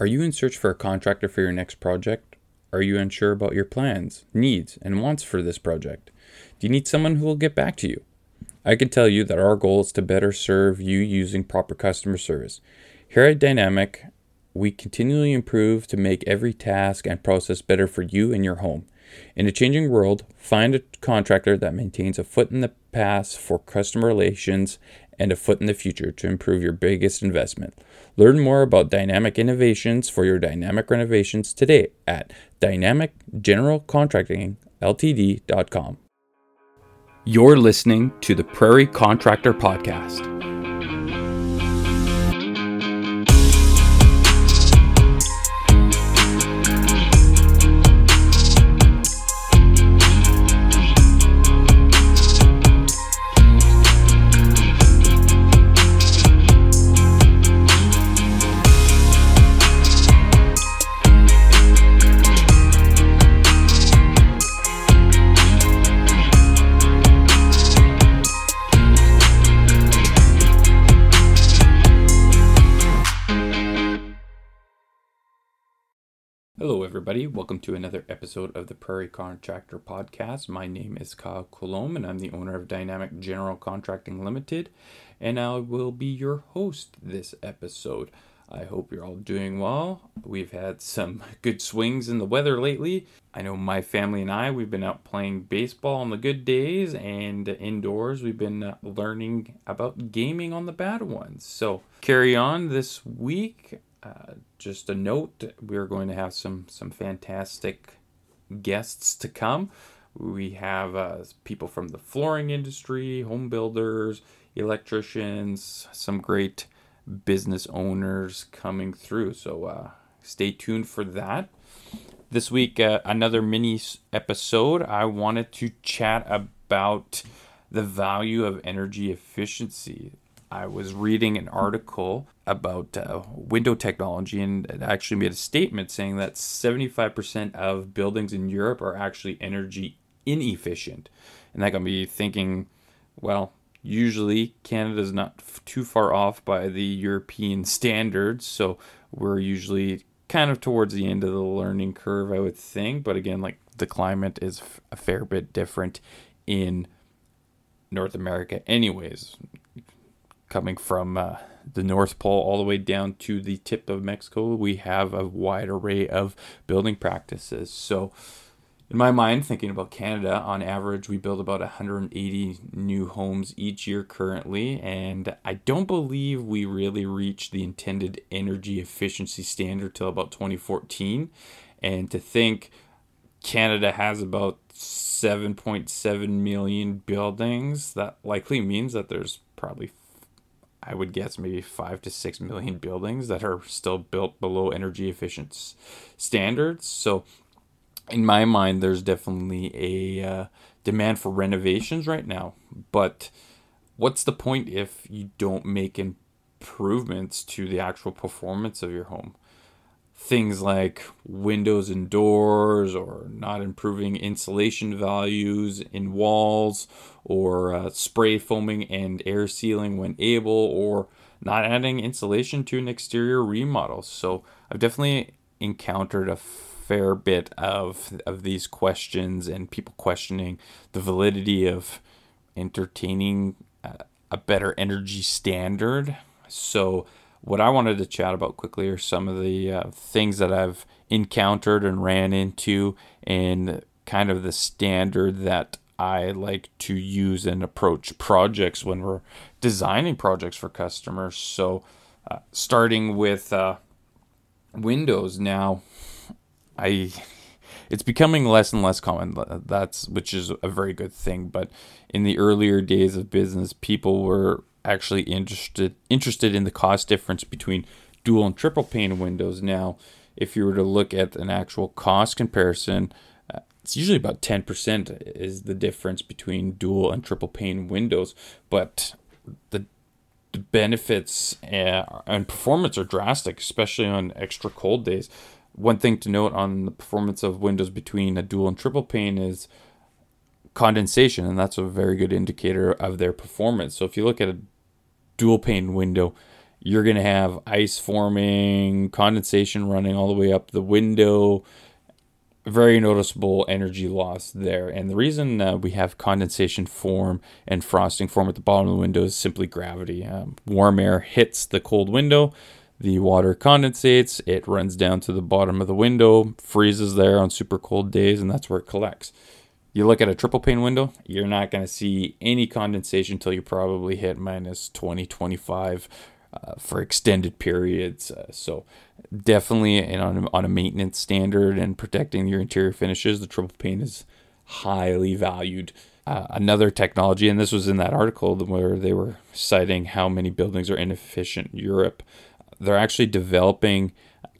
Are you in search for a contractor for your next project? Are you unsure about your plans, needs, and wants for this project? Do you need someone who will get back to you? I can tell you that our goal is to better serve you using proper customer service. Here at Dynamic, we continually improve to make every task and process better for you and your home. In a changing world, find a contractor that maintains a foot in the past for customer relations and a foot in the future to improve your biggest investment. Learn more about dynamic innovations for your dynamic renovations today at dynamicgeneralcontractingltd.com. You're listening to the Prairie Contractor Podcast. Everybody. Welcome to another episode of the Prairie Contractor Podcast. My name is Kyle Colomb, and I'm the owner of Dynamic General Contracting Limited, and I will be your host this episode. I hope you're all doing well. We've had some good swings in the weather lately. I know my family and I, we've been out playing baseball on the good days, and indoors, we've been uh, learning about gaming on the bad ones. So, carry on this week. Uh, just a note: we are going to have some some fantastic guests to come. We have uh, people from the flooring industry, home builders, electricians, some great business owners coming through. So uh, stay tuned for that. This week, uh, another mini episode. I wanted to chat about the value of energy efficiency. I was reading an article about uh, window technology and it actually made a statement saying that 75% of buildings in Europe are actually energy inefficient. And that got me thinking, well, usually Canada's not f- too far off by the European standards, so we're usually kind of towards the end of the learning curve, I would think. But again, like the climate is f- a fair bit different in North America, anyways coming from uh, the North Pole all the way down to the tip of Mexico, we have a wide array of building practices. So, in my mind, thinking about Canada, on average, we build about 180 new homes each year currently, and I don't believe we really reached the intended energy efficiency standard till about 2014. And to think Canada has about 7.7 million buildings, that likely means that there's probably I would guess maybe five to six million buildings that are still built below energy efficient standards. So, in my mind, there's definitely a uh, demand for renovations right now. But what's the point if you don't make improvements to the actual performance of your home? Things like windows and doors or not improving insulation values in walls or uh, spray foaming and air sealing when able or not adding insulation to an exterior remodel. So i've definitely encountered a fair bit of of these questions and people questioning the validity of entertaining a, a better energy standard. So what I wanted to chat about quickly are some of the uh, things that I've encountered and ran into, and kind of the standard that I like to use and approach projects when we're designing projects for customers. So, uh, starting with uh, Windows now, I it's becoming less and less common. That's which is a very good thing. But in the earlier days of business, people were actually interested interested in the cost difference between dual and triple pane windows. Now, if you were to look at an actual cost comparison, uh, it's usually about 10% is the difference between dual and triple pane windows, but the the benefits uh, and performance are drastic, especially on extra cold days. One thing to note on the performance of windows between a dual and triple pane is condensation, and that's a very good indicator of their performance. So if you look at a dual pane window you're going to have ice forming, condensation running all the way up the window. Very noticeable energy loss there. And the reason uh, we have condensation form and frosting form at the bottom of the window is simply gravity. Um, warm air hits the cold window, the water condensates, it runs down to the bottom of the window, freezes there on super cold days, and that's where it collects. You look at a triple pane window, you're not going to see any condensation until you probably hit minus 20, 25 uh, for extended periods. Uh, so definitely and on, a, on a maintenance standard and protecting your interior finishes, the triple pane is highly valued. Uh, another technology, and this was in that article where they were citing how many buildings are inefficient in Europe. They're actually developing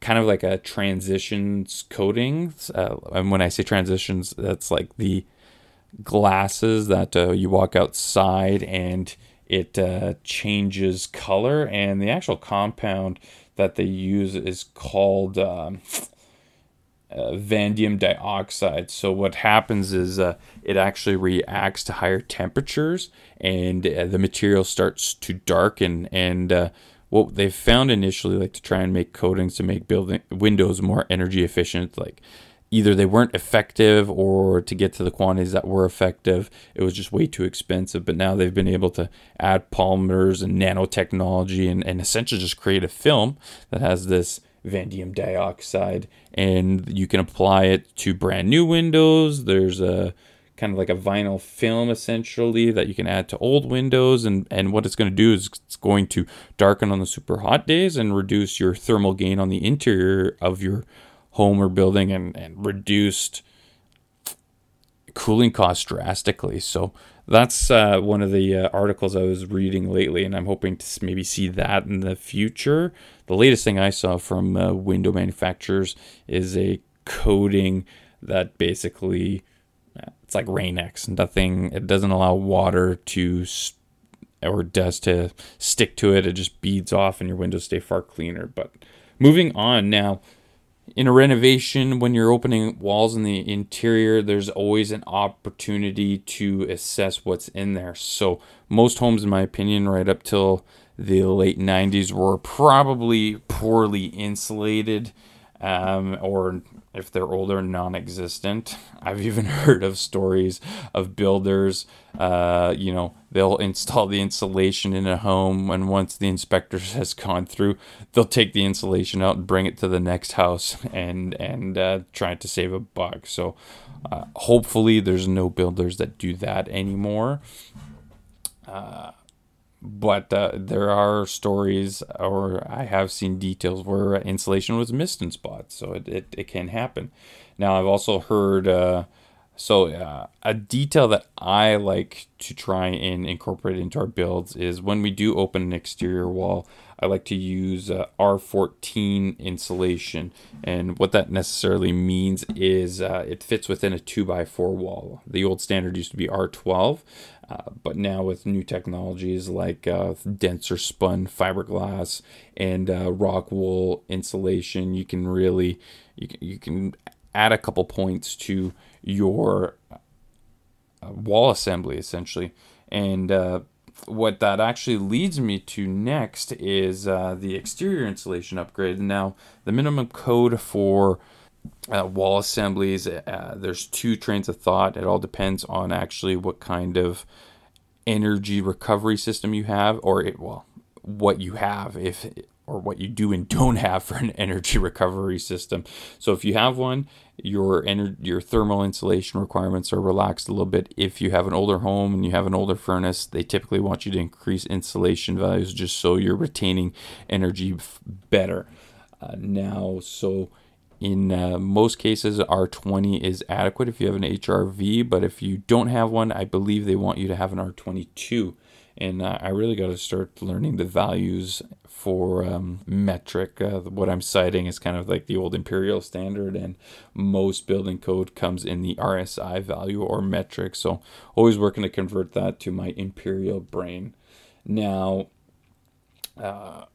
kind of like a transitions coating. Uh, and when I say transitions, that's like the glasses that uh, you walk outside and it uh, changes color, and the actual compound that they use is called um, uh, vanadium dioxide. So what happens is uh, it actually reacts to higher temperatures, and uh, the material starts to darken. And what they found initially, like to try and make coatings to make building windows more energy efficient, like either they weren't effective or to get to the quantities that were effective, it was just way too expensive. But now they've been able to add polymers and nanotechnology and, and essentially just create a film that has this vanadium dioxide and you can apply it to brand new windows. There's a kind of like a vinyl film essentially that you can add to old windows and and what it's going to do is it's going to darken on the super hot days and reduce your thermal gain on the interior of your home or building and, and reduced cooling costs drastically. So that's uh, one of the uh, articles I was reading lately, and I'm hoping to maybe see that in the future. The latest thing I saw from uh, window manufacturers is a coating that basically it's like Rain-X. Nothing. It doesn't allow water to or dust to stick to it. It just beads off, and your windows stay far cleaner. But moving on now in a renovation, when you're opening walls in the interior, there's always an opportunity to assess what's in there. So, most homes, in my opinion, right up till the late 90s, were probably poorly insulated um, or if they're older, non existent. I've even heard of stories of builders, uh, you know, they'll install the insulation in a home, and once the inspector has gone through, they'll take the insulation out and bring it to the next house and, and uh, try to save a buck. So uh, hopefully, there's no builders that do that anymore. Uh, but uh, there are stories, or I have seen details where insulation was missed in spots, so it, it, it can happen. Now, I've also heard, uh, so uh, a detail that I like to try and incorporate into our builds is when we do open an exterior wall, I like to use uh, R14 insulation. And what that necessarily means is uh, it fits within a 2x4 wall. The old standard used to be R12. Uh, but now with new technologies like uh, denser spun fiberglass and uh, rock wool insulation, you can really you can, you can add a couple points to your uh, wall assembly essentially. And uh, what that actually leads me to next is the exterior insulation upgrade. Now the minimum code for uh, wall assemblies. Uh, there's two trains of thought. It all depends on actually what kind of energy recovery system you have, or it, well, what you have if or what you do and don't have for an energy recovery system. So if you have one, your ener- your thermal insulation requirements are relaxed a little bit. If you have an older home and you have an older furnace, they typically want you to increase insulation values just so you're retaining energy better. Uh, now, so in uh, most cases, R20 is adequate if you have an HRV, but if you don't have one, I believe they want you to have an R22. And uh, I really got to start learning the values for um, metric. Uh, what I'm citing is kind of like the old imperial standard, and most building code comes in the RSI value or metric. So, always working to convert that to my imperial brain. Now, uh,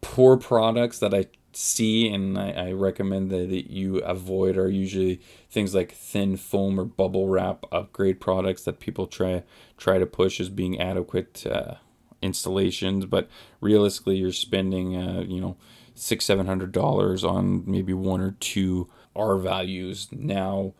poor products that I see and I, I recommend that, you avoid are usually things like thin foam or bubble wrap upgrade products that people try try to push as being adequate uh, installations, but realistically, you're spending, uh, you know, six, seven hundred dollars on maybe one or two R values. Now,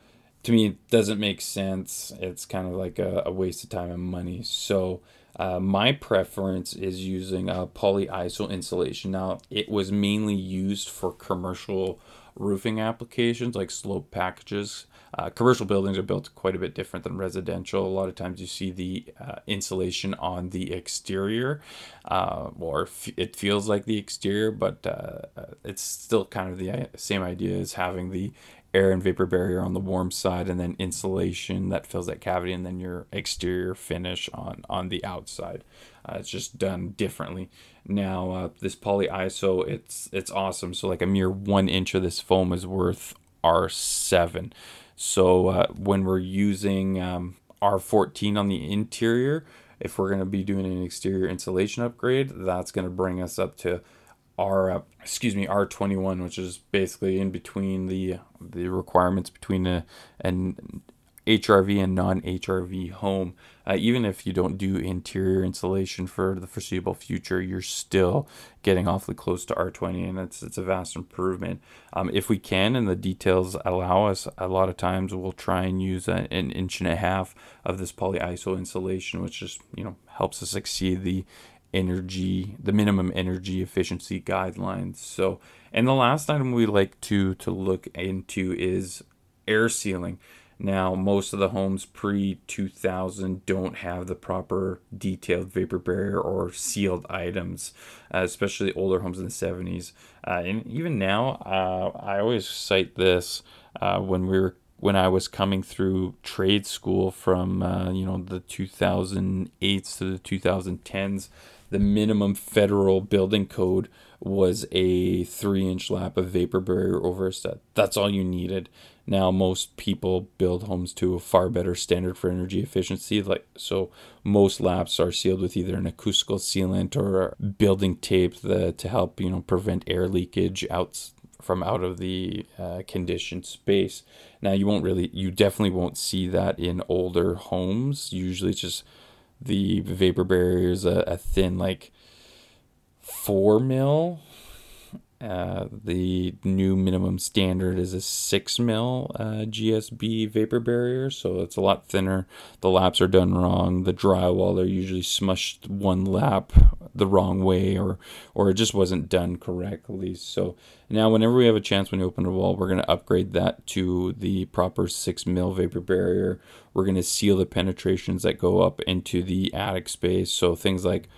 to me, it doesn't make sense. It's kind of like a, a waste of time and money. So, uh, my preference is using a polyiso insulation. Now, it was mainly used for commercial roofing applications like slope packages. Uh, commercial buildings are built quite a bit different than residential. A lot of times you see the uh, insulation on the exterior, uh, or f- it feels like the exterior, but uh, uh, it's still kind of the uh, same idea as having the air and vapor barrier on the warm side and then insulation that fills that cavity and then your exterior finish on on the outside. Uh, it's just done differently. Now uh, this polyiso it's it's awesome. So like a mere one inch of this foam is worth r7 so uh, when we're using um, r14 on the interior if we're going to be doing an exterior insulation upgrade that's going to bring us up to R uh, excuse me R21, which is basically in between the the requirements between a, an HRV and non-HRV home. Uh, even if you don't do interior insulation for the foreseeable future, you're still getting awfully close to R20, and it's it's a vast improvement. Um, if we can and the details allow us, a lot of times we'll try and use a, an inch and a half of this polyiso insulation, which just you know helps us exceed the energy, the minimum energy efficiency guidelines. So, and the last item we like to to look into is air sealing. Now, most of the homes pre 2000 don't have the proper detailed vapor barrier or sealed items, uh, especially older homes in the 70s. Uh, and even now, uh, I always cite this uh, when we were when I was coming through trade school from uh, you know the 2008s to the 2010s the minimum federal building code was a three inch lap of vapor barrier over a set. That's all you needed. Now most people build homes to a far better standard for energy efficiency. Like so, most laps are sealed with either an acoustical sealant or building tape that, to help you know prevent air leakage out from out of the uh, conditioned space. Now you won't really, you definitely won't see that in older homes. Usually, it's just the vapor barrier is a, a thin like four mil uh, the new minimum standard is a six mil uh, GSB vapor barrier, so it's a lot thinner. The laps are done wrong. The drywall they're usually smushed one lap the wrong way, or or it just wasn't done correctly. So now, whenever we have a chance when you open a wall, we're going to upgrade that to the proper six mil vapor barrier. We're going to seal the penetrations that go up into the attic space. So things like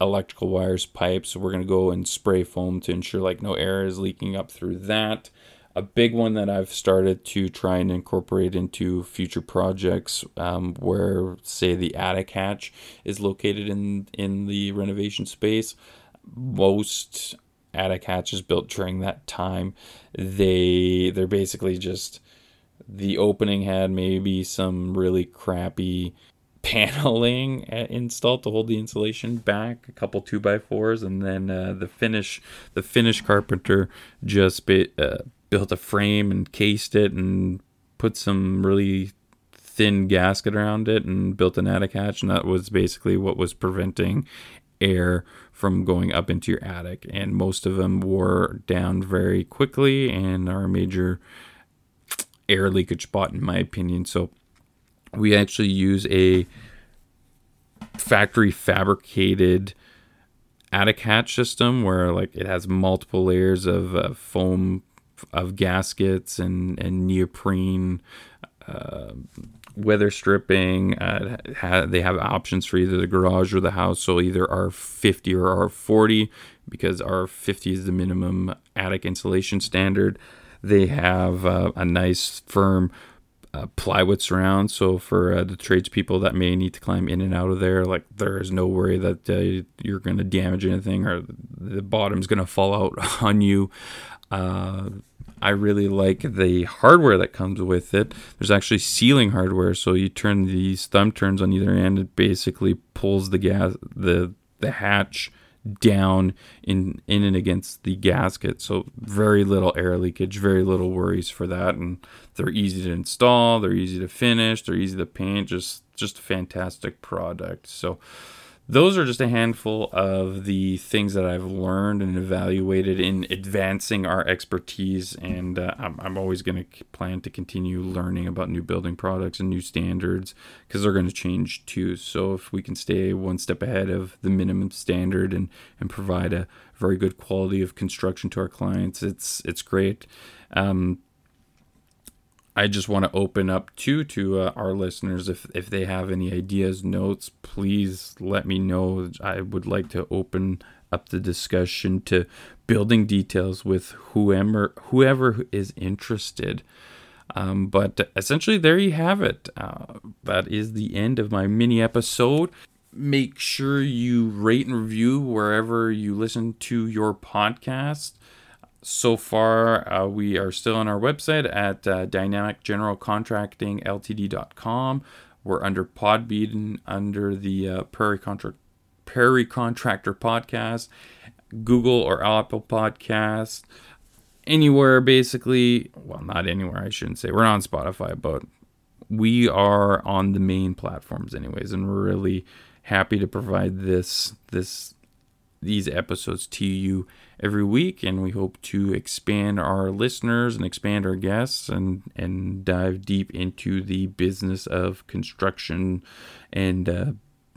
electrical wires, pipes. We're going to go and spray foam to ensure like no air is leaking up through that. A big one that I've started to try and incorporate into future projects um, where, say, the attic hatch is located in, in the renovation space. Most attic hatches built during that time, they they're basically just the opening had maybe some really crappy paneling installed to hold the insulation back, a couple two by fours, and then uh, the finish the finish carpenter just bit, uh, built a frame and cased it and put some really thin gasket around it and built an attic hatch, and that was basically what was preventing air from going up into your attic. And most of them wore down very quickly and are a major air leakage spot, in my opinion. So we actually use a factory fabricated attic hatch system where like it has multiple layers of uh, foam of gaskets and and neoprene uh, weather stripping uh, ha- they have options for either the garage or the house so either r50 or r40 because r50 is the minimum attic insulation standard they have uh, a nice firm uh, plywood surround. So for uh, the tradespeople that may need to climb in and out of there, like there is no worry that uh, you're going to damage anything or the bottom's going to fall out on you. I really like the hardware that comes with it. There's actually sealing hardware, so you turn these thumb turns on either end. It basically pulls the gas the the hatch down in in and against the gasket. So very little air leakage, very little worries for that, and they're easy to install, they're easy to finish, they're easy to paint. Just just a fantastic product. So those are just a handful of the things that I've learned and evaluated in advancing our expertise. And uh, I'm, I'm always going to plan to continue learning about new building products and new standards because they're going to change too. So if we can stay one step ahead of the minimum standard and, and provide a very good quality of construction to our clients, it's it's great. Um, I just want to open up too to uh, our listeners if if they have any ideas, notes, please let me know. I would like to open up the discussion to building details with whoever whoever is interested. Um, but essentially, there you have it. Uh, that is the end of my mini episode. Make sure you rate and review wherever you listen to your podcast so far, uh, we are still on our website at uh, dynamicgeneralcontractingltd.com. We're under Podbean, under the uh, Prairie, Contra- Prairie Contractor Podcast, Google or Apple Podcast, anywhere basically. Well, not anywhere, I shouldn't say. We're not on Spotify, but we are on the main platforms, anyways, and we're really happy to provide this this these episodes to you every week and we hope to expand our listeners and expand our guests and and dive deep into the business of construction and uh,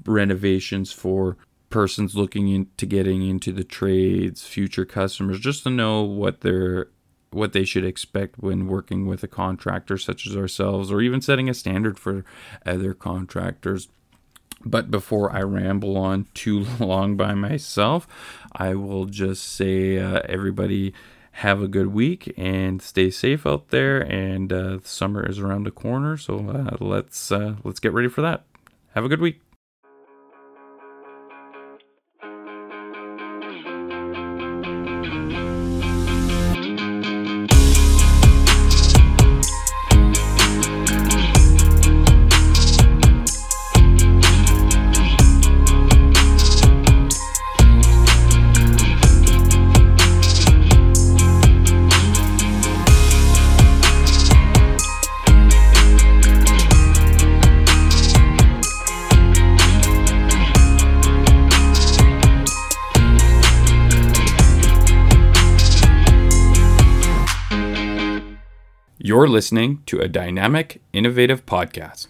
renovations for persons looking into getting into the trades future customers just to know what they're what they should expect when working with a contractor such as ourselves or even setting a standard for other contractors but before I ramble on too long by myself, I will just say, uh, everybody have a good week and stay safe out there. And uh, summer is around the corner, so uh, let's uh, let's get ready for that. Have a good week. You're listening to a dynamic, innovative podcast.